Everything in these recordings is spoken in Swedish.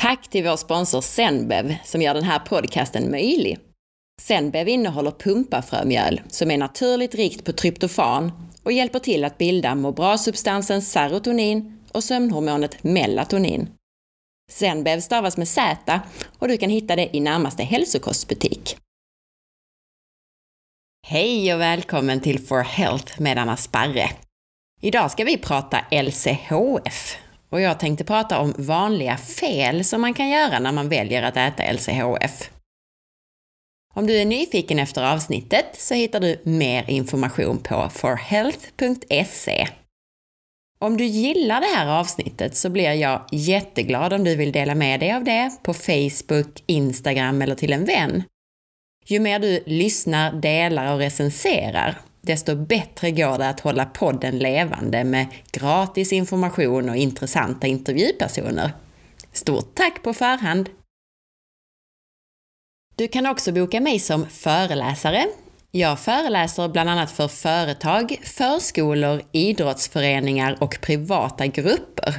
Tack till vår sponsor Zenbev som gör den här podcasten möjlig. Zenbev innehåller pumpafrömjöl som är naturligt rikt på tryptofan och hjälper till att bilda må bra-substansen serotonin och sömnhormonet melatonin. Zenbev stavas med Z och du kan hitta det i närmaste hälsokostbutik. Hej och välkommen till For Health med Anna Sparre. Idag ska vi prata LCHF och jag tänkte prata om vanliga fel som man kan göra när man väljer att äta LCHF. Om du är nyfiken efter avsnittet så hittar du mer information på forhealth.se. Om du gillar det här avsnittet så blir jag jätteglad om du vill dela med dig av det på Facebook, Instagram eller till en vän. Ju mer du lyssnar, delar och recenserar, desto bättre går det att hålla podden levande med gratis information och intressanta intervjupersoner. Stort tack på förhand! Du kan också boka mig som föreläsare. Jag föreläser bland annat för företag, förskolor, idrottsföreningar och privata grupper.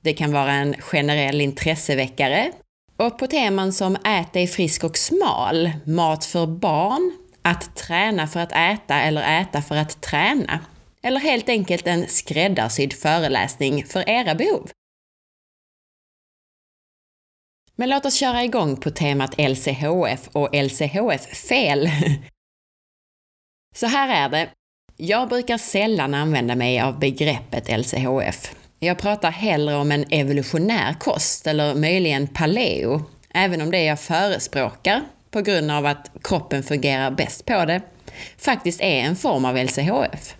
Det kan vara en generell intresseväckare och på teman som Ät dig frisk och smal, Mat för barn, att träna för att äta eller äta för att träna. Eller helt enkelt en skräddarsydd föreläsning för era behov. Men låt oss köra igång på temat LCHF och LCHF-fel. Så här är det. Jag brukar sällan använda mig av begreppet LCHF. Jag pratar hellre om en evolutionär kost, eller möjligen paleo, även om det jag förespråkar, på grund av att kroppen fungerar bäst på det, faktiskt är en form av LCHF.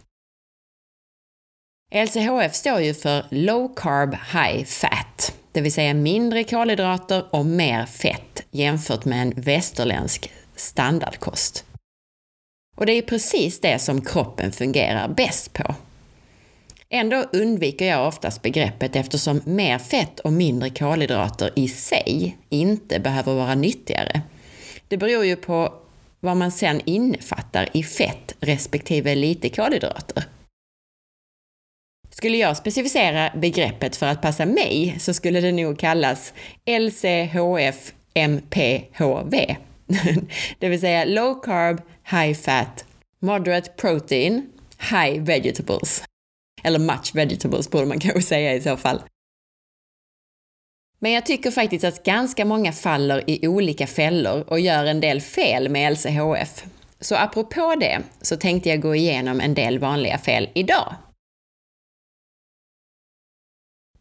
LCHF står ju för Low Carb High Fat, det vill säga mindre kolhydrater och mer fett jämfört med en västerländsk standardkost. Och det är precis det som kroppen fungerar bäst på. Ändå undviker jag oftast begreppet eftersom mer fett och mindre kolhydrater i sig inte behöver vara nyttigare. Det beror ju på vad man sen innefattar i fett respektive lite kolhydrater. Skulle jag specificera begreppet för att passa mig så skulle det nog kallas LCHF MPHV. det vill säga low carb, high fat, moderate protein, high vegetables. Eller much vegetables borde man kanske säga i så fall. Men jag tycker faktiskt att ganska många faller i olika fällor och gör en del fel med LCHF. Så apropå det så tänkte jag gå igenom en del vanliga fel idag.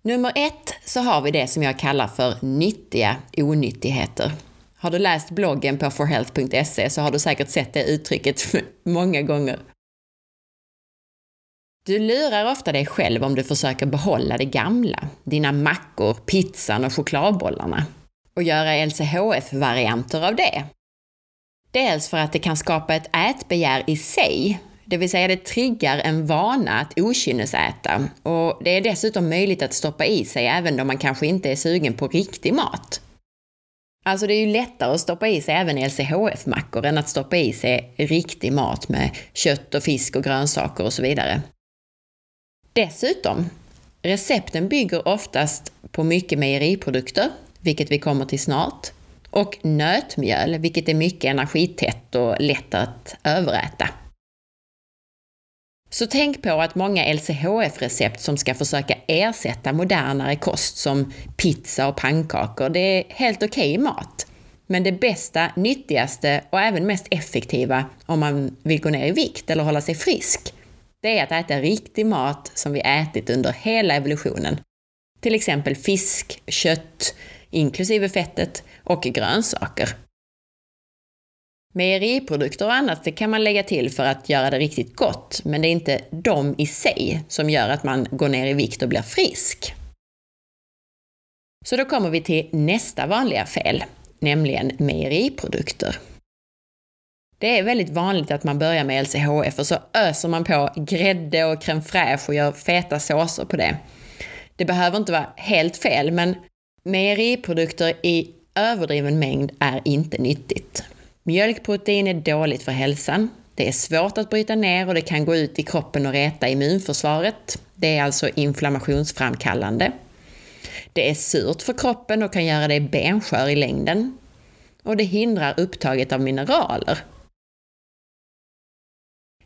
Nummer ett så har vi det som jag kallar för nyttiga onyttigheter. Har du läst bloggen på forhealth.se så har du säkert sett det uttrycket många gånger. Du lurar ofta dig själv om du försöker behålla det gamla, dina mackor, pizzan och chokladbollarna, och göra LCHF-varianter av det. Dels för att det kan skapa ett ätbegär i sig, det vill säga det triggar en vana att okynnesäta och det är dessutom möjligt att stoppa i sig även då man kanske inte är sugen på riktig mat. Alltså det är ju lättare att stoppa i sig även LCHF-mackor än att stoppa i sig riktig mat med kött och fisk och grönsaker och så vidare. Dessutom, recepten bygger oftast på mycket mejeriprodukter, vilket vi kommer till snart, och nötmjöl, vilket är mycket energitätt och lätt att överäta. Så tänk på att många LCHF-recept som ska försöka ersätta modernare kost som pizza och pannkakor, det är helt okej okay mat. Men det bästa, nyttigaste och även mest effektiva om man vill gå ner i vikt eller hålla sig frisk, det är att äta riktig mat som vi ätit under hela evolutionen. Till exempel fisk, kött, inklusive fettet, och grönsaker. Mejeriprodukter och annat det kan man lägga till för att göra det riktigt gott, men det är inte de i sig som gör att man går ner i vikt och blir frisk. Så då kommer vi till nästa vanliga fel, nämligen mejeriprodukter. Det är väldigt vanligt att man börjar med LCHF och så öser man på grädde och crème fraîche och gör feta såser på det. Det behöver inte vara helt fel, men mejeriprodukter i överdriven mängd är inte nyttigt. Mjölkprotein är dåligt för hälsan. Det är svårt att bryta ner och det kan gå ut i kroppen och reta immunförsvaret. Det är alltså inflammationsframkallande. Det är surt för kroppen och kan göra dig benskör i längden. Och det hindrar upptaget av mineraler.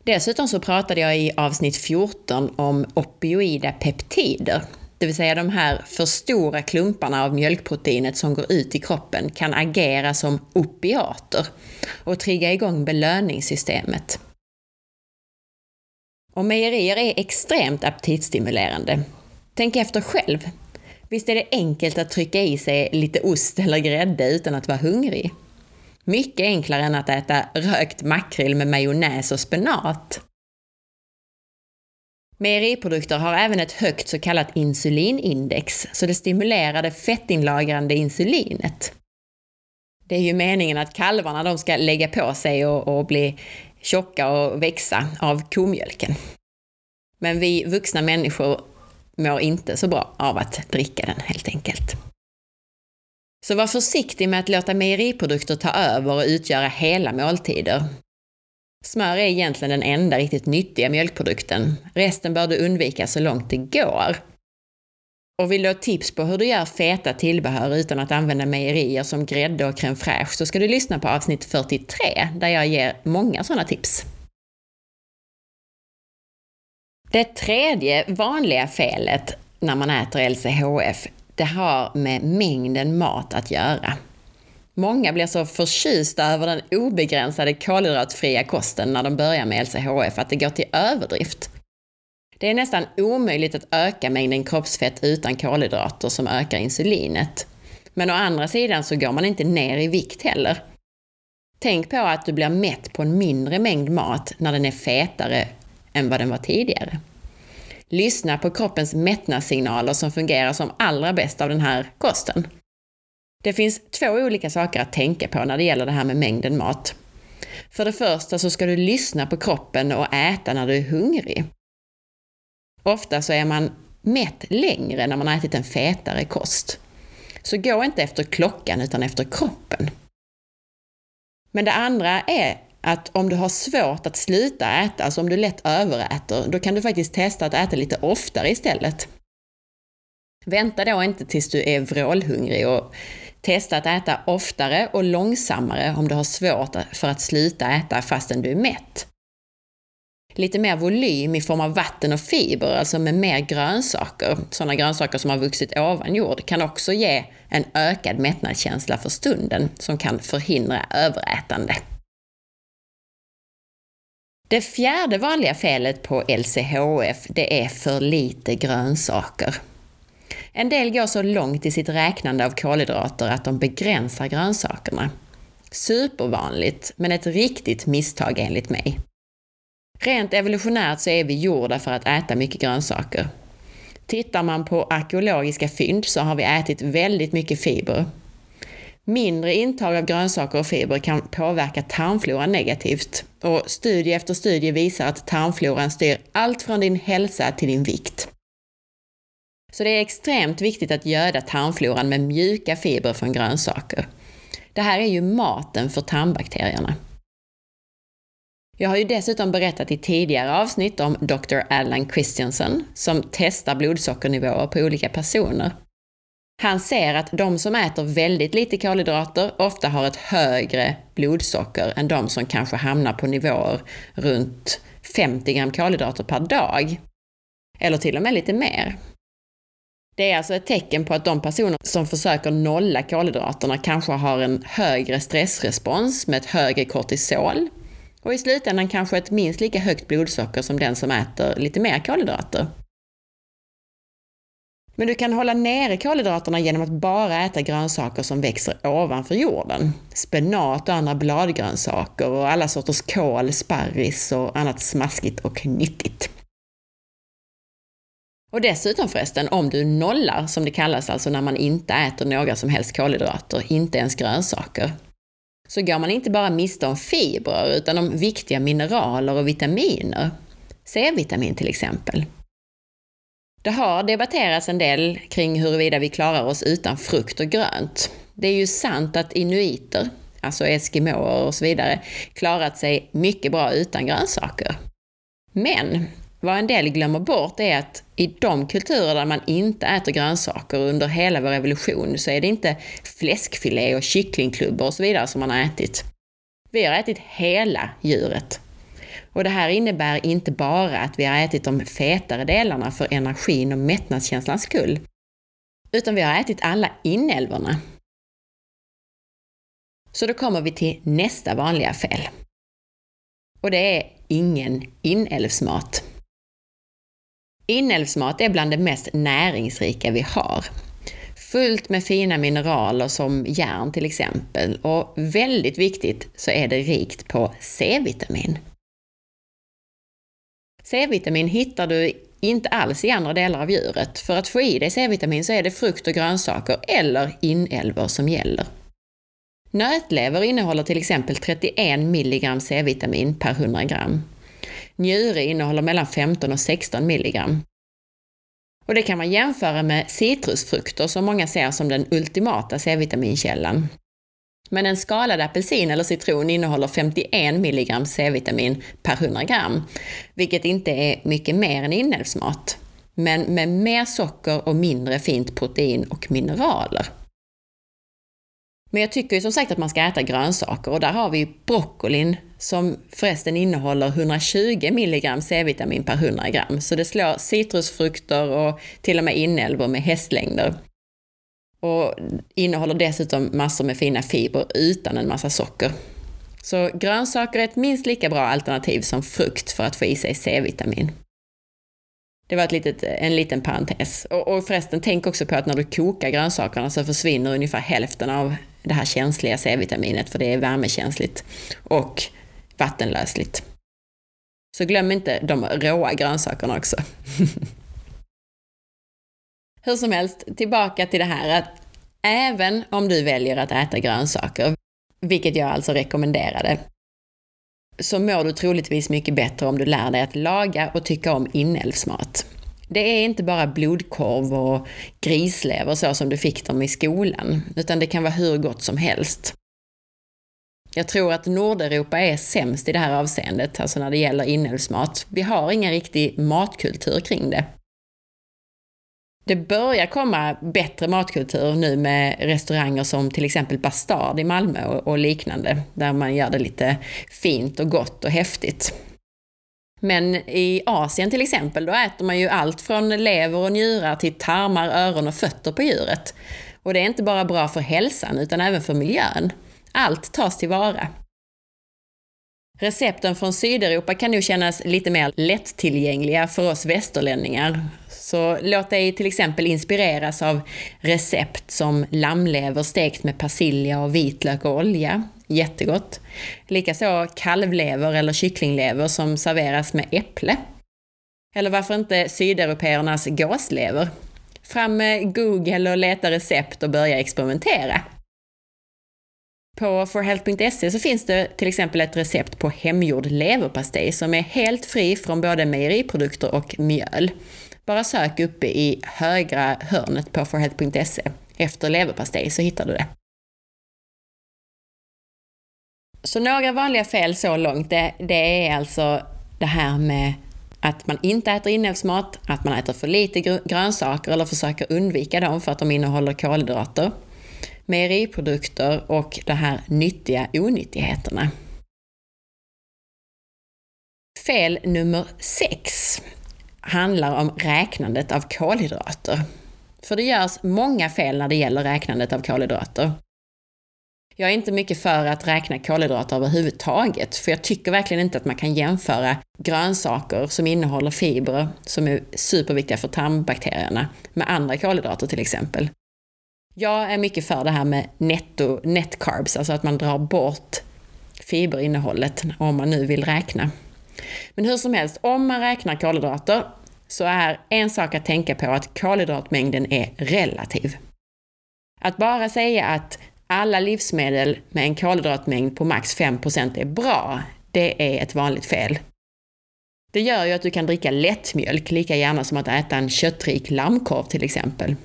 Dessutom så pratade jag i avsnitt 14 om opioida peptider. Det vill säga de här för stora klumparna av mjölkproteinet som går ut i kroppen kan agera som opiater och trigga igång belöningssystemet. Och mejerier är extremt aptitstimulerande. Tänk efter själv. Visst är det enkelt att trycka i sig lite ost eller grädde utan att vara hungrig? Mycket enklare än att äta rökt makrill med majonnäs och spenat. Mejeriprodukter har även ett högt så kallat insulinindex, så det stimulerar det fettinlagrande insulinet. Det är ju meningen att kalvarna de ska lägga på sig och, och bli tjocka och växa av komjölken. Men vi vuxna människor mår inte så bra av att dricka den helt enkelt. Så var försiktig med att låta mejeriprodukter ta över och utgöra hela måltider. Smör är egentligen den enda riktigt nyttiga mjölkprodukten. Resten bör du undvika så långt det går. Och vill du ha tips på hur du gör feta tillbehör utan att använda mejerier som grädde och crème fraîche så ska du lyssna på avsnitt 43 där jag ger många sådana tips. Det tredje vanliga felet när man äter LCHF, det har med mängden mat att göra. Många blir så förtjusta över den obegränsade kolhydratfria kosten när de börjar med LCHF att det går till överdrift. Det är nästan omöjligt att öka mängden kroppsfett utan kolhydrater som ökar insulinet. Men å andra sidan så går man inte ner i vikt heller. Tänk på att du blir mätt på en mindre mängd mat när den är fetare än vad den var tidigare. Lyssna på kroppens mättnadssignaler som fungerar som allra bäst av den här kosten. Det finns två olika saker att tänka på när det gäller det här med mängden mat. För det första så ska du lyssna på kroppen och äta när du är hungrig. Ofta så är man mätt längre när man har ätit en fetare kost. Så gå inte efter klockan utan efter kroppen. Men det andra är att om du har svårt att sluta äta, alltså om du lätt överäter, då kan du faktiskt testa att äta lite oftare istället. Vänta då inte tills du är vrålhungrig och testa att äta oftare och långsammare om du har svårt för att sluta äta fastän du är mätt. Lite mer volym i form av vatten och fiber, alltså med mer grönsaker, sådana grönsaker som har vuxit ovan jord, kan också ge en ökad mättnadskänsla för stunden som kan förhindra överätande. Det fjärde vanliga felet på LCHF, det är för lite grönsaker. En del går så långt i sitt räknande av kolhydrater att de begränsar grönsakerna. Supervanligt, men ett riktigt misstag enligt mig. Rent evolutionärt så är vi gjorda för att äta mycket grönsaker. Tittar man på arkeologiska fynd så har vi ätit väldigt mycket fiber. Mindre intag av grönsaker och fiber kan påverka tarmfloran negativt och studie efter studie visar att tarmfloran styr allt från din hälsa till din vikt. Så det är extremt viktigt att göda tarmfloran med mjuka fibrer från grönsaker. Det här är ju maten för tarmbakterierna. Jag har ju dessutom berättat i tidigare avsnitt om Dr. Alan Christiansen som testar blodsockernivåer på olika personer. Han ser att de som äter väldigt lite kolhydrater ofta har ett högre blodsocker än de som kanske hamnar på nivåer runt 50 gram kolhydrater per dag. Eller till och med lite mer. Det är alltså ett tecken på att de personer som försöker nolla kolhydraterna kanske har en högre stressrespons med ett högre kortisol och i slutändan kanske ett minst lika högt blodsocker som den som äter lite mer kolhydrater. Men du kan hålla nere kolhydraterna genom att bara äta grönsaker som växer ovanför jorden. Spenat och andra bladgrönsaker och alla sorters kål, sparris och annat smaskigt och nyttigt. Och dessutom förresten, om du nollar, som det kallas, alltså när man inte äter några som helst kolhydrater, inte ens grönsaker, så går man inte bara miste om fibrer, utan om viktiga mineraler och vitaminer. C-vitamin till exempel. Det har debatterats en del kring huruvida vi klarar oss utan frukt och grönt. Det är ju sant att inuiter, alltså eskimåer och så vidare, klarat sig mycket bra utan grönsaker. Men vad en del glömmer bort är att i de kulturer där man inte äter grönsaker under hela vår evolution så är det inte fläskfilé och kycklingklubbor och så vidare som man har ätit. Vi har ätit hela djuret. Och det här innebär inte bara att vi har ätit de fetare delarna för energin och mättnadskänslans skull, utan vi har ätit alla inälvorna. Så då kommer vi till nästa vanliga fel. Och det är ingen inälvsmat. Inälvsmat är bland det mest näringsrika vi har. Fullt med fina mineraler som järn till exempel och väldigt viktigt så är det rikt på C-vitamin. C-vitamin hittar du inte alls i andra delar av djuret. För att få i dig C-vitamin så är det frukt och grönsaker eller inälvor som gäller. Nötlever innehåller till exempel 31 mg C-vitamin per 100 gram. Njure innehåller mellan 15 och 16 mg. Och det kan man jämföra med citrusfrukter som många ser som den ultimata C-vitaminkällan. Men en skalad apelsin eller citron innehåller 51 mg C-vitamin per 100 gram, vilket inte är mycket mer än inälvsmat, men med mer socker och mindre fint protein och mineraler. Men jag tycker ju som sagt att man ska äta grönsaker och där har vi broccolin som förresten innehåller 120 mg C-vitamin per 100 gram. Så det slår citrusfrukter och till och med inälvor med hästlängder. Och innehåller dessutom massor med fina fibrer utan en massa socker. Så grönsaker är ett minst lika bra alternativ som frukt för att få i sig C-vitamin. Det var ett litet, en liten parentes. Och, och förresten, tänk också på att när du kokar grönsakerna så försvinner ungefär hälften av det här känsliga C-vitaminet, för det är värmekänsligt och vattenlösligt. Så glöm inte de råa grönsakerna också. Hur som helst, tillbaka till det här att även om du väljer att äta grönsaker, vilket jag alltså rekommenderade, så mår du troligtvis mycket bättre om du lär dig att laga och tycka om inälvsmat. Det är inte bara blodkorv och grislever så som du fick dem i skolan, utan det kan vara hur gott som helst. Jag tror att Nordeuropa är sämst i det här avseendet, alltså när det gäller inälvsmat. Vi har ingen riktig matkultur kring det. Det börjar komma bättre matkultur nu med restauranger som till exempel Bastard i Malmö och, liknande, där man gör det lite fint och gott och häftigt. Men i Asien till exempel, då äter man ju allt från lever och njurar till tarmar, öron och fötter på djuret. Och det är inte bara bra för hälsan, utan även för miljön. Allt tas tillvara. Recepten från Sydeuropa kan nog kännas lite mer lättillgängliga för oss västerlänningar. Så låt dig till exempel inspireras av recept som lammlever stekt med persilja och vitlök och olja. Jättegott. Likaså kalvlever eller kycklinglever som serveras med äpple. Eller varför inte sydeuropeernas gåslever? Fram med Google och leta recept och börja experimentera. På forhealth.se så finns det till exempel ett recept på hemgjord leverpastej som är helt fri från både mejeriprodukter och mjöl. Bara sök uppe i högra hörnet på forhealth.se efter leverpastej så hittar du det. Så några vanliga fel så långt, det, det är alltså det här med att man inte äter inälvsmat, att man äter för lite grönsaker eller försöker undvika dem för att de innehåller kolhydrater mejeriprodukter och de här nyttiga onyttigheterna. Fel nummer 6 handlar om räknandet av kolhydrater. För det görs många fel när det gäller räknandet av kolhydrater. Jag är inte mycket för att räkna kolhydrater överhuvudtaget, för jag tycker verkligen inte att man kan jämföra grönsaker som innehåller fibrer, som är superviktiga för tarmbakterierna, med andra kolhydrater till exempel. Jag är mycket för det här med netto, net carbs, alltså att man drar bort fiberinnehållet om man nu vill räkna. Men hur som helst, om man räknar kolhydrater så är en sak att tänka på att kolhydratmängden är relativ. Att bara säga att alla livsmedel med en kolhydratmängd på max 5% är bra, det är ett vanligt fel. Det gör ju att du kan dricka lättmjölk lika gärna som att äta en köttrik lammkorv till exempel.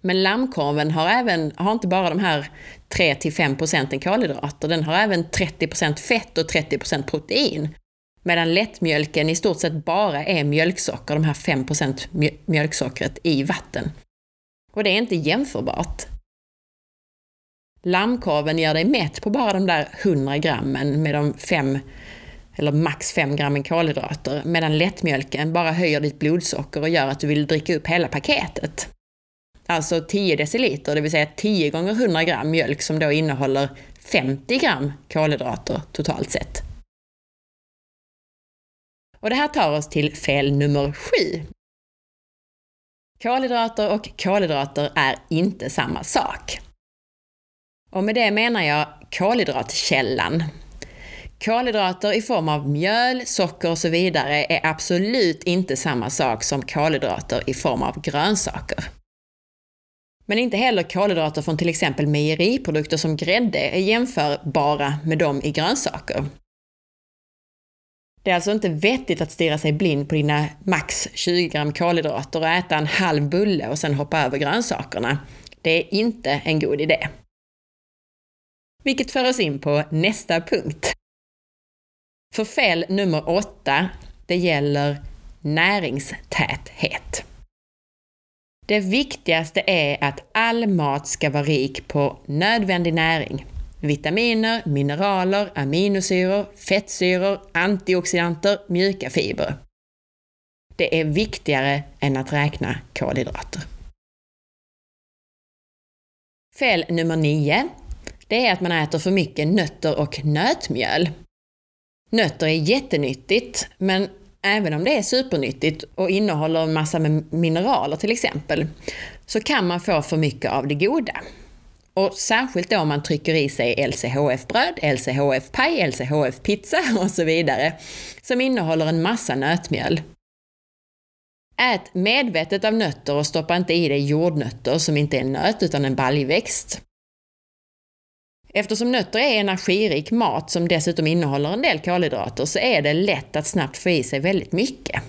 Men lammkorven har, även, har inte bara de här 3-5 procenten kolhydrater, den har även 30% fett och 30% protein. Medan lättmjölken i stort sett bara är mjölksocker, de här 5% mjölksockret i vatten. Och det är inte jämförbart. Lammkorven gör dig mätt på bara de där 100 grammen med de 5 eller max 5 grammen kolhydrater, medan lättmjölken bara höjer ditt blodsocker och gör att du vill dricka upp hela paketet. Alltså 10 deciliter, det vill säga 10 gånger 100 gram mjölk som då innehåller 50 gram kolhydrater totalt sett. Och det här tar oss till fel nummer sju. Kolhydrater och kolhydrater är inte samma sak. Och med det menar jag kolhydratkällan. Kolhydrater i form av mjöl, socker och så vidare är absolut inte samma sak som kolhydrater i form av grönsaker. Men inte heller kolhydrater från till exempel mejeriprodukter som grädde är jämförbara med dem i grönsaker. Det är alltså inte vettigt att stirra sig blind på dina max 20 gram kolhydrater och äta en halv bulle och sen hoppa över grönsakerna. Det är inte en god idé. Vilket för oss in på nästa punkt. För fel nummer åtta, det gäller näringstäthet. Det viktigaste är att all mat ska vara rik på nödvändig näring. Vitaminer, mineraler, aminosyror, fettsyror, antioxidanter, mjuka fibrer. Det är viktigare än att räkna kolhydrater. Fel nummer 9. Det är att man äter för mycket nötter och nötmjöl. Nötter är jättenyttigt, men även om det är supernyttigt och innehåller en massa med mineraler till exempel, så kan man få för mycket av det goda. Och särskilt då om man trycker i sig LCHF-bröd, LCHF-paj, LCHF-pizza och så vidare, som innehåller en massa nötmjöl. Ät medvetet av nötter och stoppa inte i dig jordnötter som inte är nöt utan en baljväxt. Eftersom nötter är energirik mat som dessutom innehåller en del kolhydrater så är det lätt att snabbt få i sig väldigt mycket.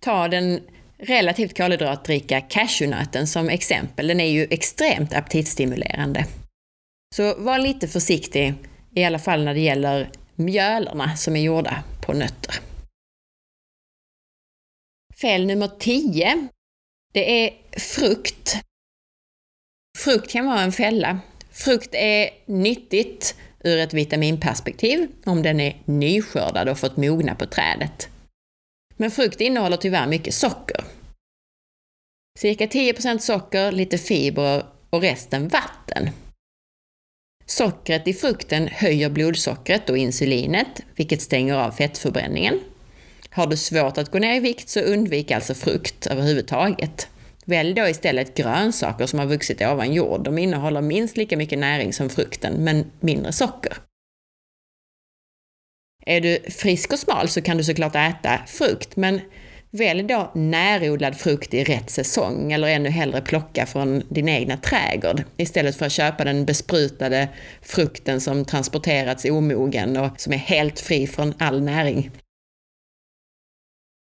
Ta den relativt kolhydratrika cashewnöten som exempel. Den är ju extremt aptitstimulerande. Så var lite försiktig, i alla fall när det gäller mjölerna som är gjorda på nötter. Fel nummer 10. Det är frukt. Frukt kan vara en fälla. Frukt är nyttigt ur ett vitaminperspektiv om den är nyskördad och fått mogna på trädet. Men frukt innehåller tyvärr mycket socker. Cirka 10% socker, lite fibrer och resten vatten. Sockret i frukten höjer blodsockret och insulinet, vilket stänger av fettförbränningen. Har du svårt att gå ner i vikt så undvik alltså frukt överhuvudtaget. Välj då istället grönsaker som har vuxit ovan jord. De innehåller minst lika mycket näring som frukten, men mindre socker. Är du frisk och smal så kan du såklart äta frukt, men välj då närodlad frukt i rätt säsong eller ännu hellre plocka från din egna trädgård istället för att köpa den besprutade frukten som transporterats omogen och som är helt fri från all näring.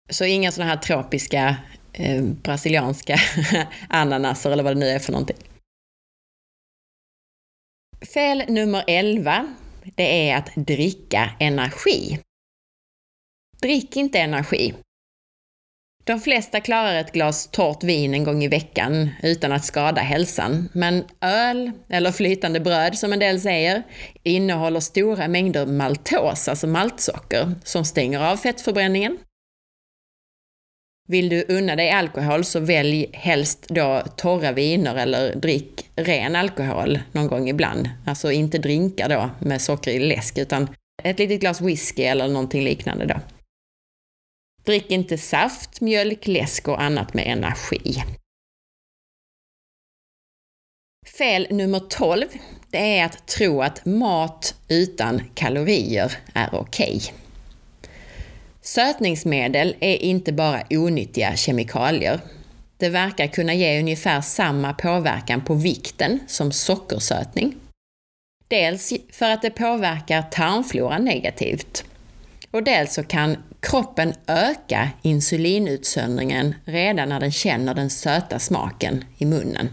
Så inga sådana här tropiska eh, brasilianska ananaser eller vad det nu är för någonting. Fel nummer 11, det är att dricka energi. Drick inte energi. De flesta klarar ett glas torrt vin en gång i veckan utan att skada hälsan, men öl, eller flytande bröd som en del säger, innehåller stora mängder maltos, alltså maltsocker, som stänger av fettförbränningen, vill du unna dig alkohol så välj helst då torra viner eller drick ren alkohol någon gång ibland. Alltså inte drinkar då med socker i läsk utan ett litet glas whisky eller någonting liknande då. Drick inte saft, mjölk, läsk och annat med energi. Fel nummer 12, det är att tro att mat utan kalorier är okej. Okay. Sötningsmedel är inte bara onyttiga kemikalier. Det verkar kunna ge ungefär samma påverkan på vikten som sockersötning. Dels för att det påverkar tarmfloran negativt. Och dels så kan kroppen öka insulinutsöndringen redan när den känner den söta smaken i munnen.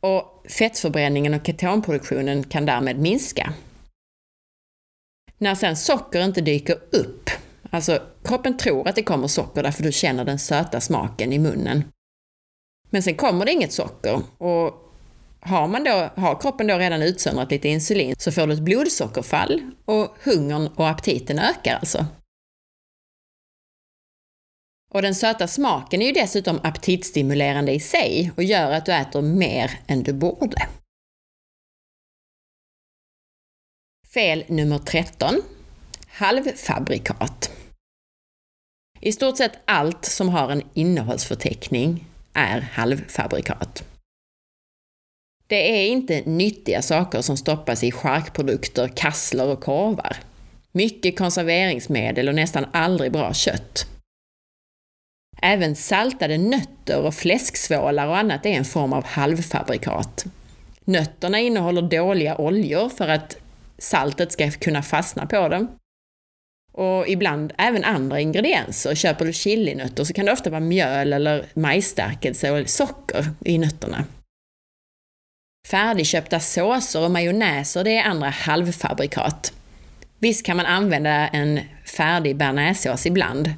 Och fettförbränningen och ketonproduktionen kan därmed minska. När sen socker inte dyker upp, alltså kroppen tror att det kommer socker därför du känner den söta smaken i munnen. Men sen kommer det inget socker och har, man då, har kroppen då redan utsöndrat lite insulin så får du ett blodsockerfall och hungern och aptiten ökar alltså. Och den söta smaken är ju dessutom aptitstimulerande i sig och gör att du äter mer än du borde. Fel nummer 13. Halvfabrikat. I stort sett allt som har en innehållsförteckning är halvfabrikat. Det är inte nyttiga saker som stoppas i charkprodukter, kassler och korvar. Mycket konserveringsmedel och nästan aldrig bra kött. Även saltade nötter och fläsksvålar och annat är en form av halvfabrikat. Nötterna innehåller dåliga oljor för att saltet ska kunna fastna på dem. Och ibland även andra ingredienser. Köper du chilinötter så kan det ofta vara mjöl eller majsstärkelse och socker i nötterna. Färdigköpta såser och majonnäser, det är andra halvfabrikat. Visst kan man använda en färdig bearnaisesås ibland,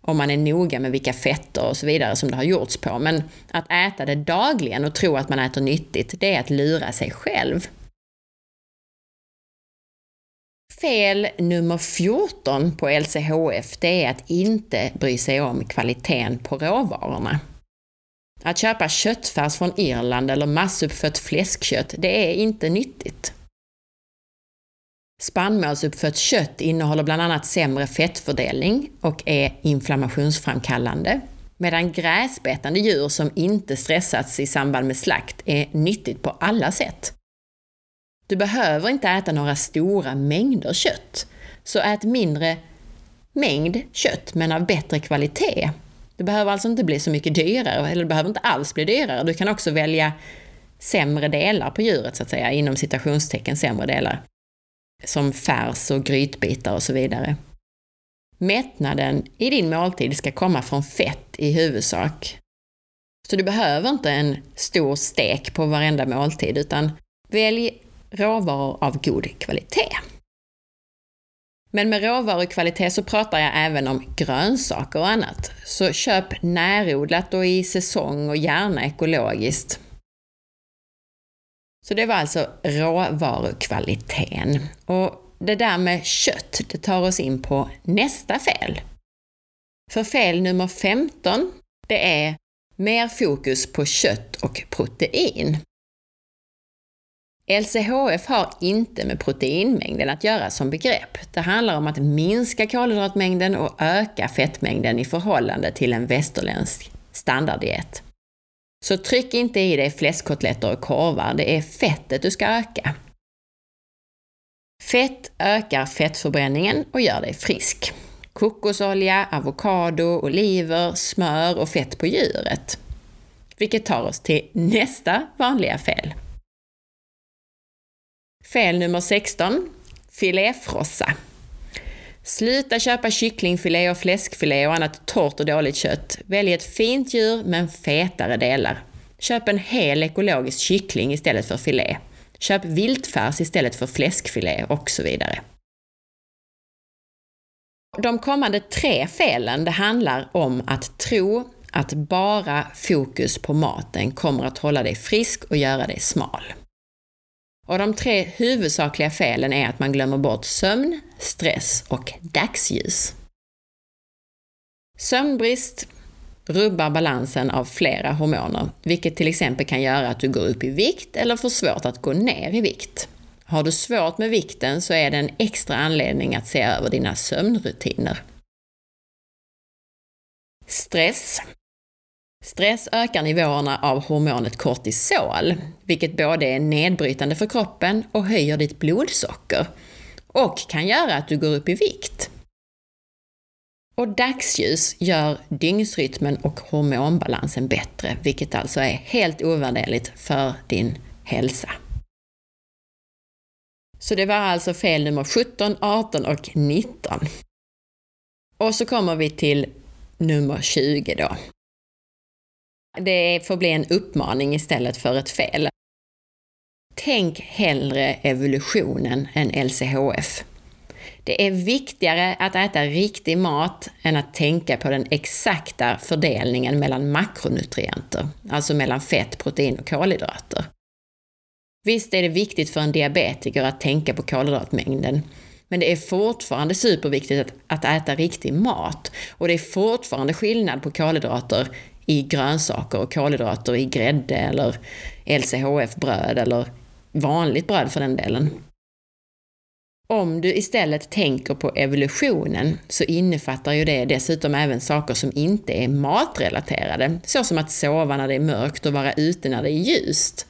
om man är noga med vilka fetter och så vidare som det har gjorts på, men att äta det dagligen och tro att man äter nyttigt, det är att lura sig själv. Fel nummer 14 på LCHF, det är att inte bry sig om kvaliteten på råvarorna. Att köpa köttfärs från Irland eller massuppfött fläskkött, det är inte nyttigt. Spannmålsuppfött kött innehåller bland annat sämre fettfördelning och är inflammationsframkallande, medan gräsbetande djur som inte stressats i samband med slakt är nyttigt på alla sätt. Du behöver inte äta några stora mängder kött, så ät mindre mängd kött men av bättre kvalitet det behöver alltså inte bli så mycket dyrare, eller det behöver inte alls bli dyrare. Du kan också välja sämre delar på djuret, så att säga, inom citationstecken sämre delar. Som färs och grytbitar och så vidare. Mättnaden i din måltid ska komma från fett i huvudsak. Så du behöver inte en stor stek på varenda måltid, utan välj råvaror av god kvalitet. Men med råvarukvalitet så pratar jag även om grönsaker och annat. Så köp närodlat och i säsong och gärna ekologiskt. Så det var alltså råvarukvaliteten. Och det där med kött, det tar oss in på nästa fel. För fel nummer 15, det är mer fokus på kött och protein. LCHF har inte med proteinmängden att göra som begrepp. Det handlar om att minska kolhydratmängden och öka fettmängden i förhållande till en västerländsk standarddiet. Så tryck inte i dig fläskkotletter och korvar, det är fettet du ska öka. Fett ökar fettförbränningen och gör dig frisk. Kokosolja, avokado, oliver, smör och fett på djuret. Vilket tar oss till nästa vanliga fel. Fel nummer 16. Filéfrossa. Sluta köpa kycklingfilé och fläskfilé och annat torrt och dåligt kött. Välj ett fint djur men fetare delar. Köp en hel ekologisk kyckling istället för filé. Köp viltfärs istället för fläskfilé och så vidare. De kommande tre felen, det handlar om att tro att bara fokus på maten kommer att hålla dig frisk och göra dig smal. Och de tre huvudsakliga felen är att man glömmer bort sömn, stress och dagsljus. Sömnbrist rubbar balansen av flera hormoner, vilket till exempel kan göra att du går upp i vikt eller får svårt att gå ner i vikt. Har du svårt med vikten så är det en extra anledning att se över dina sömnrutiner. Stress Stress ökar nivåerna av hormonet kortisol, vilket både är nedbrytande för kroppen och höjer ditt blodsocker och kan göra att du går upp i vikt. Och dagsljus gör dygnsrytmen och hormonbalansen bättre, vilket alltså är helt ovärderligt för din hälsa. Så det var alltså fel nummer 17, 18 och 19. Och så kommer vi till nummer 20 då. Det får bli en uppmaning istället för ett fel. Tänk hellre evolutionen än LCHF. Det är viktigare att äta riktig mat än att tänka på den exakta fördelningen mellan makronutrienter, alltså mellan fett, protein och kolhydrater. Visst är det viktigt för en diabetiker att tänka på kolhydratmängden, men det är fortfarande superviktigt att, att äta riktig mat. Och det är fortfarande skillnad på kolhydrater i grönsaker och kolhydrater i grädde eller LCHF-bröd eller vanligt bröd för den delen. Om du istället tänker på evolutionen så innefattar ju det dessutom även saker som inte är matrelaterade, såsom att sova när det är mörkt och vara ute när det är ljust.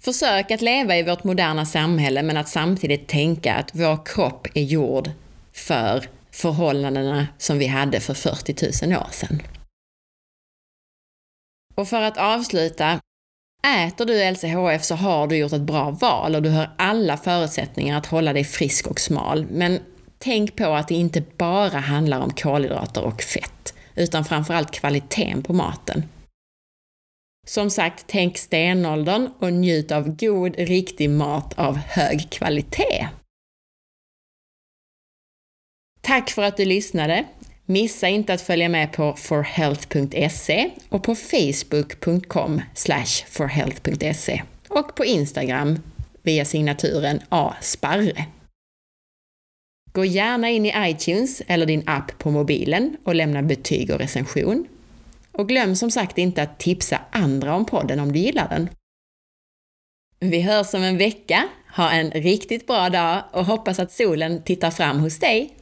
Försök att leva i vårt moderna samhälle men att samtidigt tänka att vår kropp är gjord för förhållandena som vi hade för 40 000 år sedan. Och för att avsluta, äter du LCHF så har du gjort ett bra val och du har alla förutsättningar att hålla dig frisk och smal. Men tänk på att det inte bara handlar om kolhydrater och fett, utan framförallt kvaliteten på maten. Som sagt, tänk stenåldern och njut av god, riktig mat av hög kvalitet. Tack för att du lyssnade! Missa inte att följa med på forhealth.se och på facebook.com forhealth.se och på Instagram via signaturen asparre. Gå gärna in i iTunes eller din app på mobilen och lämna betyg och recension. Och glöm som sagt inte att tipsa andra om podden om du gillar den. Vi hörs om en vecka. Ha en riktigt bra dag och hoppas att solen tittar fram hos dig